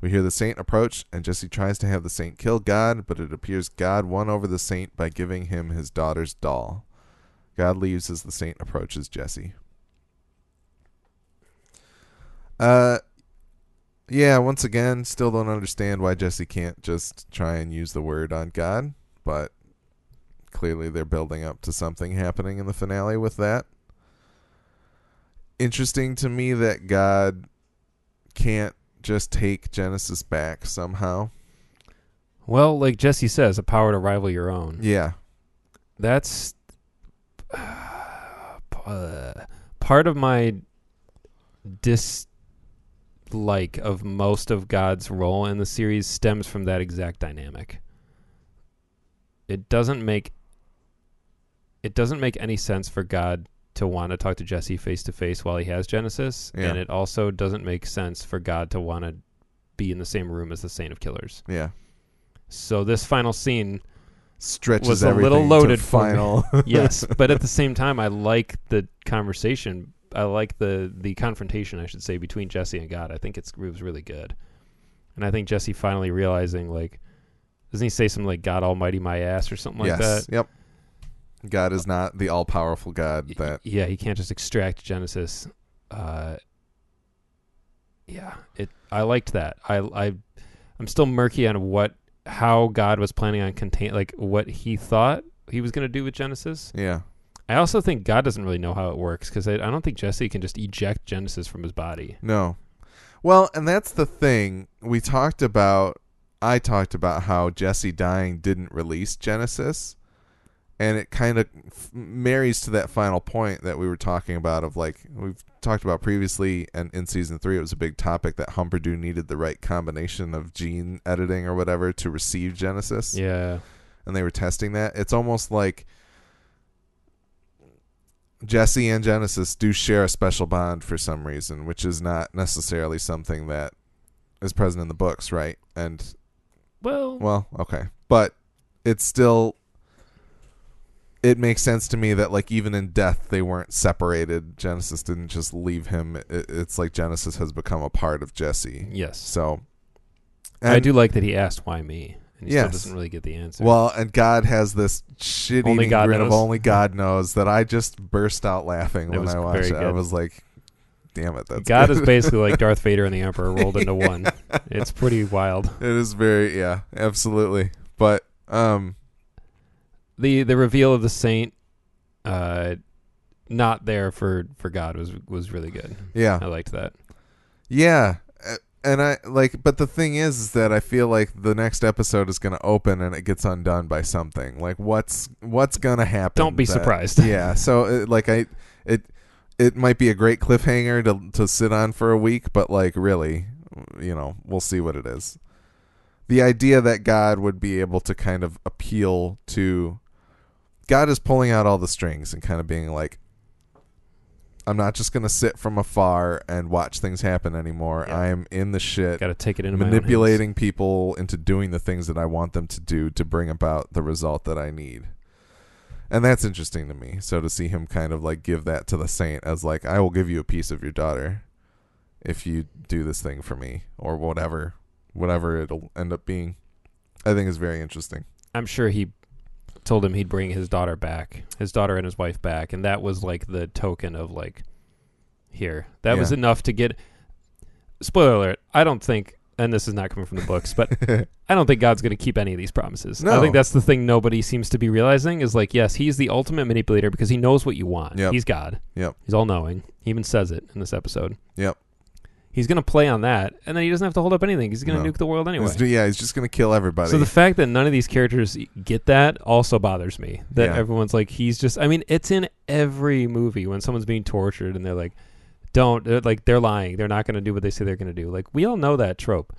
We hear the saint approach, and Jesse tries to have the saint kill God, but it appears God won over the saint by giving him his daughter's doll. God leaves as the saint approaches Jesse. Uh, yeah, once again, still don't understand why Jesse can't just try and use the word on God, but clearly they're building up to something happening in the finale with that. Interesting to me that God can't just take Genesis back somehow. Well, like Jesse says, a power to rival your own. Yeah. That's uh, part of my dislike of most of God's role in the series stems from that exact dynamic. It doesn't make it doesn't make any sense for God to want to talk to Jesse face to face while he has Genesis, Yeah. and it also doesn't make sense for God to want to be in the same room as the Saint of Killers. Yeah. So this final scene Stretches Was a little loaded for final. yes, but at the same time, I like the conversation I like the the confrontation I should say between Jesse and God. I think it's it was really good, and I think Jesse finally realizing like, doesn't he say something like "God Almighty my ass" or something like yes. that? Yep. God is not the all powerful God that yeah, he can't just extract Genesis. Uh, yeah, it. I liked that. I I I'm still murky on what how God was planning on contain like what he thought he was going to do with Genesis. yeah. I also think God doesn't really know how it works because I, I don't think Jesse can just eject Genesis from his body. No. Well, and that's the thing. We talked about I talked about how Jesse dying didn't release Genesis. And it kind of f- marries to that final point that we were talking about of like we've talked about previously and in season 3 it was a big topic that Humperdoo needed the right combination of gene editing or whatever to receive Genesis Yeah, and they were testing that. It's almost like Jesse and Genesis do share a special bond for some reason, which is not necessarily something that is present in the books, right? And well, well, okay, but it's still it makes sense to me that like even in death they weren't separated. Genesis didn't just leave him. It, it's like Genesis has become a part of Jesse. yes, So I do like that he asked why me, and he Yes. still doesn't really get the answer. Well, and God has this shitty Only eating God grin of only God knows that I just burst out laughing It when I watched it. I was like, "Damn it, that's God good. is basically like Darth Vader and the Emperor rolled into one. It's pretty wild. it is very yeah, absolutely. But um, the The reveal of the saint, uh, not there for for God was was really good. yeah, I liked that. yeah, and I like. But the thing is, is that I feel like the next episode is going to open and it gets undone by something. Like what's what's going to happen? Don't be that- surprised. yeah. So it, like I, it it might be a great cliffhanger to to sit on for a week, but like really, you know, we'll see what it is. The idea that God would be able to kind of appeal to God is pulling out all the strings and kind of being like I'm not just going to sit from afar and watch things happen anymore. Yeah. I am in the shit Got to take it into my own manipulating people into doing the things that I want them to do to bring about the result that I need. And that's interesting to me. So to see him kind of like give that to the saint as like I will give you a piece of your daughter if you do this thing for me or whatever whatever it'll end up being. I think is very interesting. I'm sure he told him he'd bring his daughter back, his daughter and his wife back, and that was like the token of like, here. That was enough to get. Spoiler alert! I don't think, and this is not coming from the books, but I don't think God's going to keep any of these promises. I think that's the thing nobody seems to be realizing is like, yes, he's the ultimate manipulator because he knows what you want. Yep. He's God. Yep. He's all knowing. He even says it in this episode. Yep. He's going to play on that, and then he doesn't have to hold up anything. He's going to No. nuke the world anyway. He's- yeah, he's just going to kill everybody. So the fact that none of these characters get that also bothers me. That Yeah. everyone's like, he's just. I mean, it's in every movie when someone's being tortured and they're like, "Don't," they're like they're lying. They're not going to do what they say they're going to do. Like we all know that trope,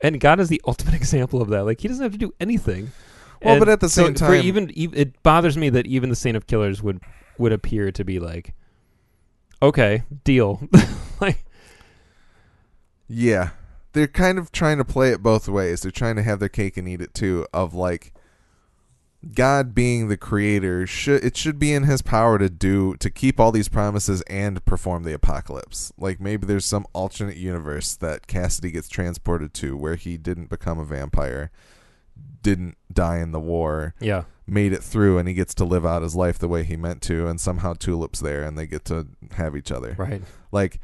and God is the ultimate example of that. Like he doesn't have to do anything. Well, but at the so same for time- even, even it bothers me that even the Saint of Killers would would appear to be like, okay, deal. like Yeah. They're kind of trying to play it both ways. They're trying to have their cake and eat it too of like God being the creator should it should be in his power to do to keep all these promises and perform the apocalypse. Like maybe there's some alternate universe that Cassidy gets transported to where he didn't become a vampire, didn't die in the war, yeah, made it through and he gets to live out his life the way he meant to and somehow Tulip's there and they get to have each other. right. Like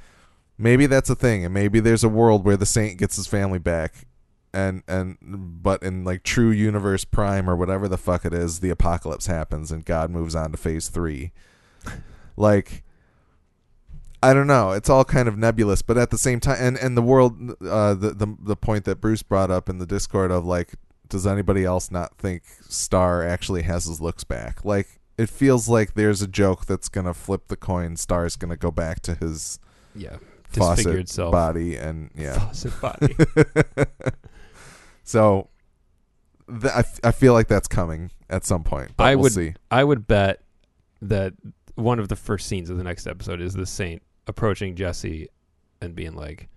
maybe that's a thing, and maybe there's a world where the saint gets his family back, and and but in like True Universe Prime or whatever the fuck it is, the apocalypse happens and God moves on to Phase Three. like. I don't know. It's all kind of nebulous, but at the same time, and, and the world, uh, the, the the point that Bruce brought up in the Discord of like, does anybody else not think Starr actually has his looks back? Like, it feels like there's a joke that's gonna flip the coin. Starr's gonna go back to his Yeah, faucet disfigured self. body, and yeah. Faucet body. so, th- I, f- I feel like that's coming at some point. But I we'll would- see. I would bet that one of the first scenes of the next episode is the Saint approaching Jesse and being like,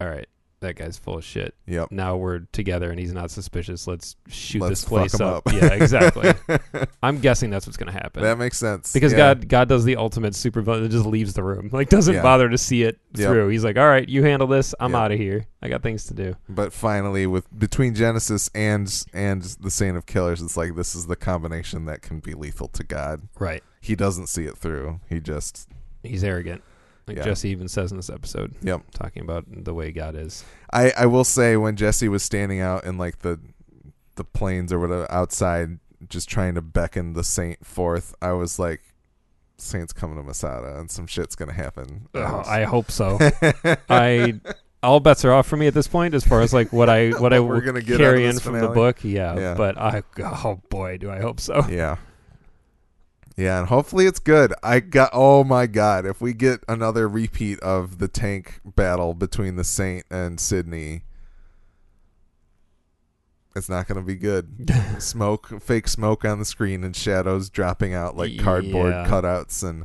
"All right, that guy's full of shit. Yep. Now we're together and he's not suspicious. Let's shoot Let's this place up. up. Yeah, exactly. I'm guessing that's what's going to happen. that makes sense. because Yeah. God God does the ultimate super villain just leaves the room. Like doesn't Yeah. bother to see it Yep. through. He's like, "All right, you handle this. I'm Yep. out of here. I got things to do." But finally, with between Genesis and and the Saint of Killers, it's like this is the combination that can be lethal to God. Right. He doesn't see it through. He just He's arrogant. Like Yeah. Jesse even says in this episode, yep. talking about the way God is. I I will say when Jesse was standing out in like the the plains or whatever outside, just trying to beckon the Saint forth, I was like, Saint's coming to Masada and some shit's gonna happen. Ugh, I hope so. I all bets are off for me at this point as far as like what I what I We're gonna carry in from the book. Yeah, Yeah. but I oh boy, do I hope so. yeah. Yeah, and hopefully it's good. I got oh my god, if we get another repeat of the tank battle between the Saint and Sydney, it's not going to be good. smoke, fake smoke on the screen and shadows dropping out like cardboard Yeah. cutouts and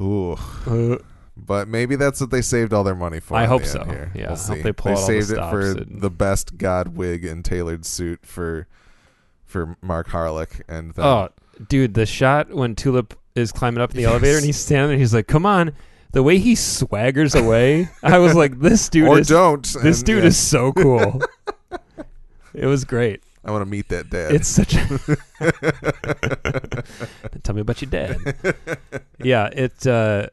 ooh. Uh, But maybe that's what they saved all their money for. I hope so. Here. Yeah, we'll I they out all the saved it for and- the best God wig and tailored suit for for Mark Harelik and then, oh, dude, the shot when Tulip is climbing up in the Yes. elevator and he's standing there, he's like, "Come on." The way he swaggers away, I was like, "This dude or is don't. this and, dude yeah, is so cool." it was great. I want to meet that dad. It's such a Tell me about your dad. yeah, it uh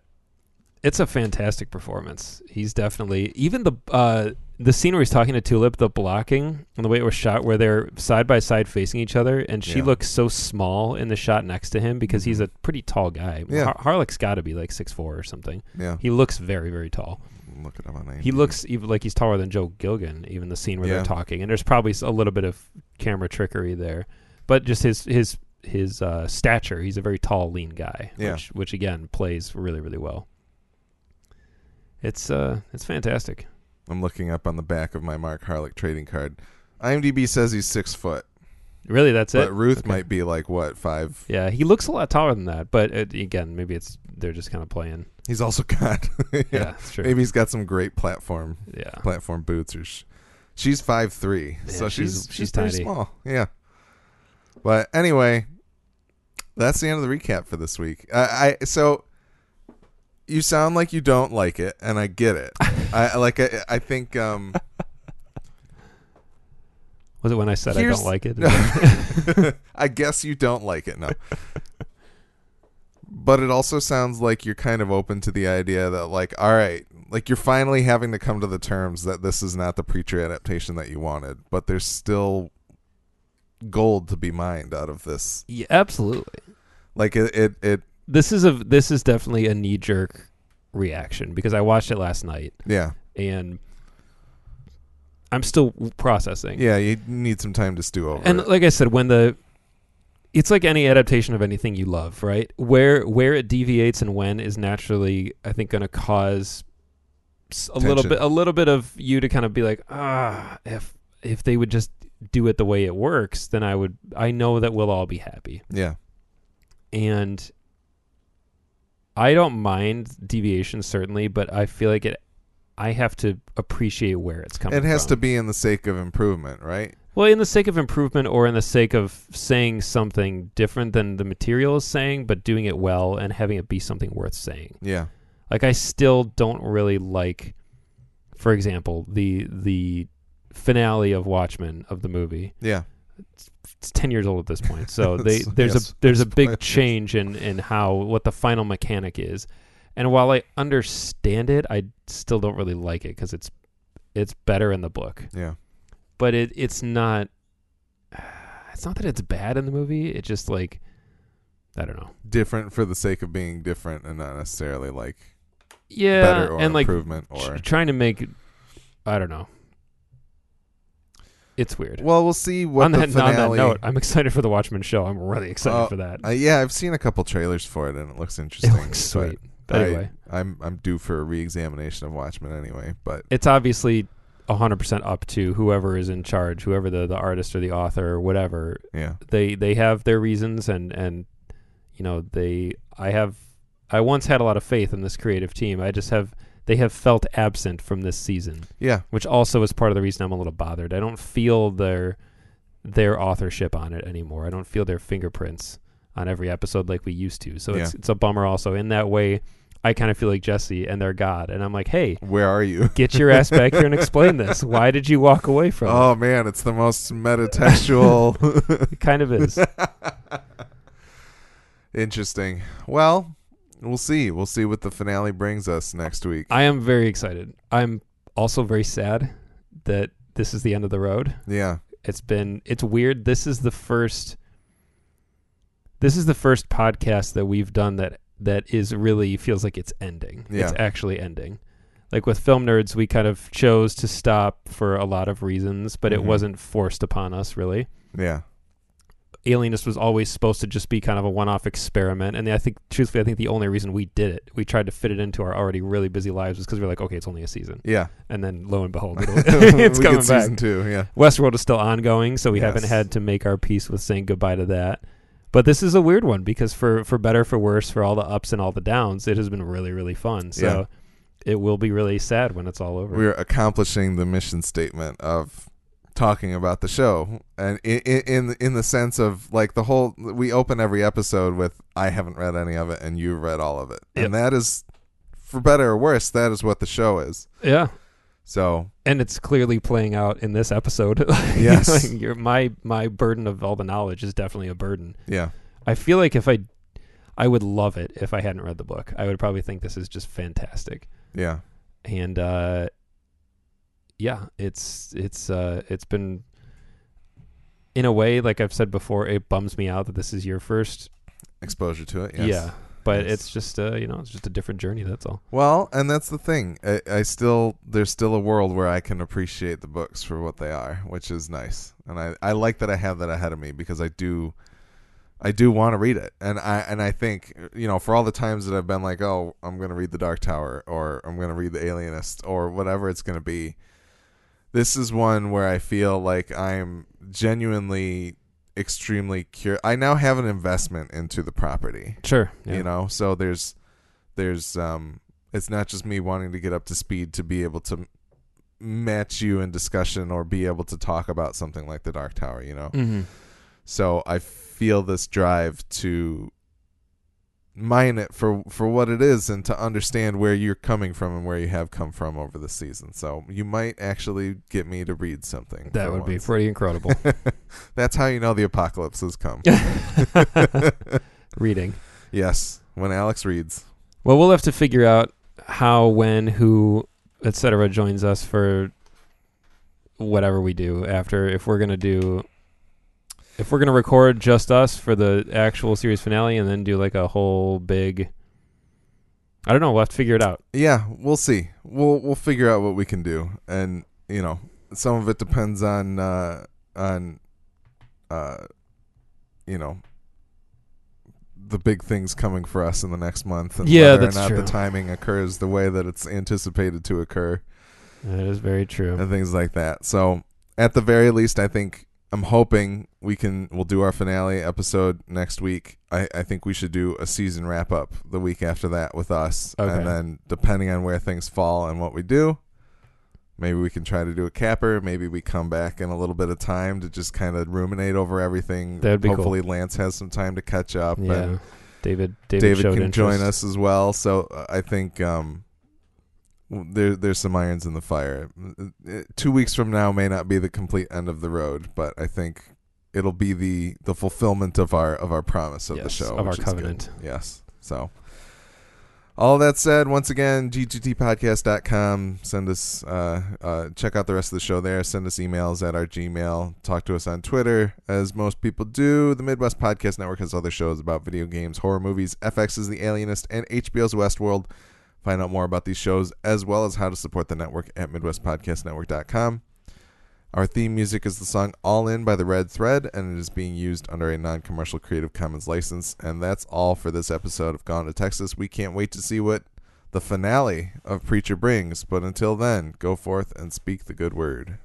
it's a fantastic performance. He's definitely even the uh the scene where he's talking to Tulip, the blocking and the way it was shot where they're side by side facing each other and she Yeah. looks so small in the shot next to him because he's a pretty tall guy. Yeah. Har- Harelik's got to be like six four or something. yeah. He looks very very tall. Look it up on IMDb. He looks even like he's taller than Joe Gilgun. Even the scene where Yeah. they're talking, and there's probably a little bit of camera trickery there, but just his his his uh, stature. He's a very tall, lean guy, Yeah. which which again plays really really well. It's uh it's fantastic. I'm looking up on the back of my Mark Harelik trading card. IMDb says he's six foot, Really, that's but it. Ruth Okay. might be like what five? Yeah, he looks a lot taller than that, but it, again, maybe it's they're just kind of playing. He's also got Yeah, yeah. that's true. Maybe he's got some great platform Yeah, platform boots or sh- she's five three Yeah, so she's she's- she's, she's pretty small yeah but anyway that's the end of the recap for this week I, I so you sound like you don't like it and i get it i like i, I think um was it when I said I Here's- don't like it? i guess you don't like it no but it also sounds like you're kind of open to the idea that like all right like you're finally having to come to the terms that this is not the preacher adaptation that you wanted but there's still gold to be mined out of this yeah, absolutely. like it it, it This is a this is definitely a knee jerk reaction because I watched it last night yeah and I'm still processing. yeah you need some time to stew over And it. like I said, when the it's like any adaptation of anything you love, right? Where where it deviates and when is naturally, I think, going to cause a little bit a little bit of you to kind of be like, ah, if if they would just do it the way it works, then I would I know that we'll all be happy. yeah And I don't mind deviation certainly, but I feel like it I have to appreciate where it's coming from. it has from. to be in the sake of improvement right Well, in the sake of improvement or in the sake of saying something different than the material is saying, but doing it well and having it be something worth saying. yeah Like I still don't really like for example, the the finale of Watchmen of the movie. yeah It's 10 years old at this point. So they there's yes, a there's a big change in in how what the final mechanic is. And while I understand it, I still don't really like it cuz it's it's better in the book. Yeah. But it it's not it's not that it's bad in the movie it just like i don't know. Different for the sake of being different and not necessarily like yeah better or and like improvement or tr- trying to make i don't know it's weird well we'll see what on, the that, on that note i'm excited for the watchmen show i'm really excited Oh, for that Uh, yeah, I've seen a couple trailers for it, and it looks it interesting. looks sweet anyway I, I'm I'm due for a re-examination of Watchmen anyway. But it's obviously 100% up to whoever is in charge whoever the, the artist or the author or whatever yeah, they they have their reasons and and you know they I have I once had a lot of faith in this creative team. I just have they have felt absent from this season, Yeah. which also is part of the reason I'm a little bothered. I don't feel their their authorship on it anymore. I don't feel their fingerprints on every episode like we used to. So it's Yeah. it's a bummer also. In that way, I kind of feel like Jesse and their God. And I'm like, hey, Where are you? get your ass back here and explain this. Why did you walk away from Oh man, it's the most metatextual. it? It kind of is. Interesting. Well, we'll see. We'll see what the finale brings us next week. I am very excited. I'm also very sad that this is the end of the road. yeah. It's been it's weird. This is the first this is the first podcast that we've done that that is really feels like it's ending. Yeah. It's actually ending. Like with film nerds, we kind of chose to stop for a lot of reasons, but Mhm. it wasn't forced upon us really. Yeah. Alienist was always supposed to just be kind of a one-off experiment, and I think, truthfully, I think the only reason we did it, we tried to fit it into our already really busy lives, was because we were like, okay, it's only a season, Yeah. and then lo and behold, it's coming back. season two. Yeah. Westworld is still ongoing, so we haven't had to make our peace with saying goodbye to that. But this is a weird one because for for better for worse, for all the ups and all the downs, it has been really really fun. So it will be really sad when it's all over. We're accomplishing the mission statement of talking about the show, and in in in the sense of like the whole. We open every episode with "I haven't read any of it, and you've read all of it," Yep. and that is, for better or worse, that is what the show is. yeah, So and it's clearly playing out in this episode. Yes. like my my burden of all the knowledge is definitely a burden. yeah, I feel like if I, I would love it if I hadn't read the book. I would probably think this is just fantastic. yeah, and uh yeah it's it's uh it's been in a way like i've said before it bums me out that this is your first exposure to it. Yes. yeah but Yes. it's just uh you know it's just a different journey that's all Well, and that's the thing. I, I still there's still a world where I can appreciate the books for what they are, which is nice. And I, I like that I have that ahead of me because I do I do want to read it. And I and I think, you know, for all the times that I've been like, "Oh, I'm going to read The Dark Tower or I'm going to read The Alienist or whatever it's going to be." This is one where I feel like I'm genuinely extremely curious. I now have an investment into the property sure you know so there's there's um it's not just me wanting to get up to speed to be able to match you in discussion or be able to talk about something like the dark tower you know mm-hmm. so i feel this drive to mine it for for what it is and to understand where you're coming from and where you have come from over the season. So you might actually get me to read something that would be pretty incredible. That's how you know the apocalypse has come. Reading. Yes when alex reads. Well we'll have to figure out how when who etc joins us for whatever we do after. If we're gonna do if we're gonna record just us for the actual series finale and then do like a whole big I don't know, we'll have to figure it out. Yeah, we'll see. We'll we'll figure out what we can do, and you know, some of it depends on uh, on uh, you know the big things coming for us in the next month, and Yeah, whether or not true. the timing occurs the way that it's anticipated to occur, That is very true. and things like that. So, at the very least, I think I'm hoping we can we'll do our finale episode next week. I, I think we should do a season wrap up the week after that with us, Okay. and then depending on where things fall and what we do, maybe we can try to do a capper. Maybe we come back in a little bit of time to just kind of ruminate over everything. That'd be cool. Hopefully, Lance has some time to catch up, Yeah. and David David, David can join us as well. So uh, I think um, there there's some irons in the fire. Uh, Two weeks from now may not be the complete end of the road, but I think it'll be the the fulfillment of our of our promise of the show of our is good. covenant. Yes. So. All that said, once again, g2tpodcast.com. Send us, uh, uh, check out the rest of the show there. Send us emails at our Gmail. Talk to us on Twitter, as most people do. The Midwest Podcast Network has other shows about video games, horror movies, FX's The Alienist, and HBO's Westworld. Find out more about these shows, as well as how to support the network at MidwestPodcastNetwork.com. Our theme music is the song All In by The Red Thread, and it is being used under a non commercial Creative Commons license. And that's all for this episode of Gone to Texas. We can't wait to see what the finale of Preacher brings, but until then, go forth and speak the good word.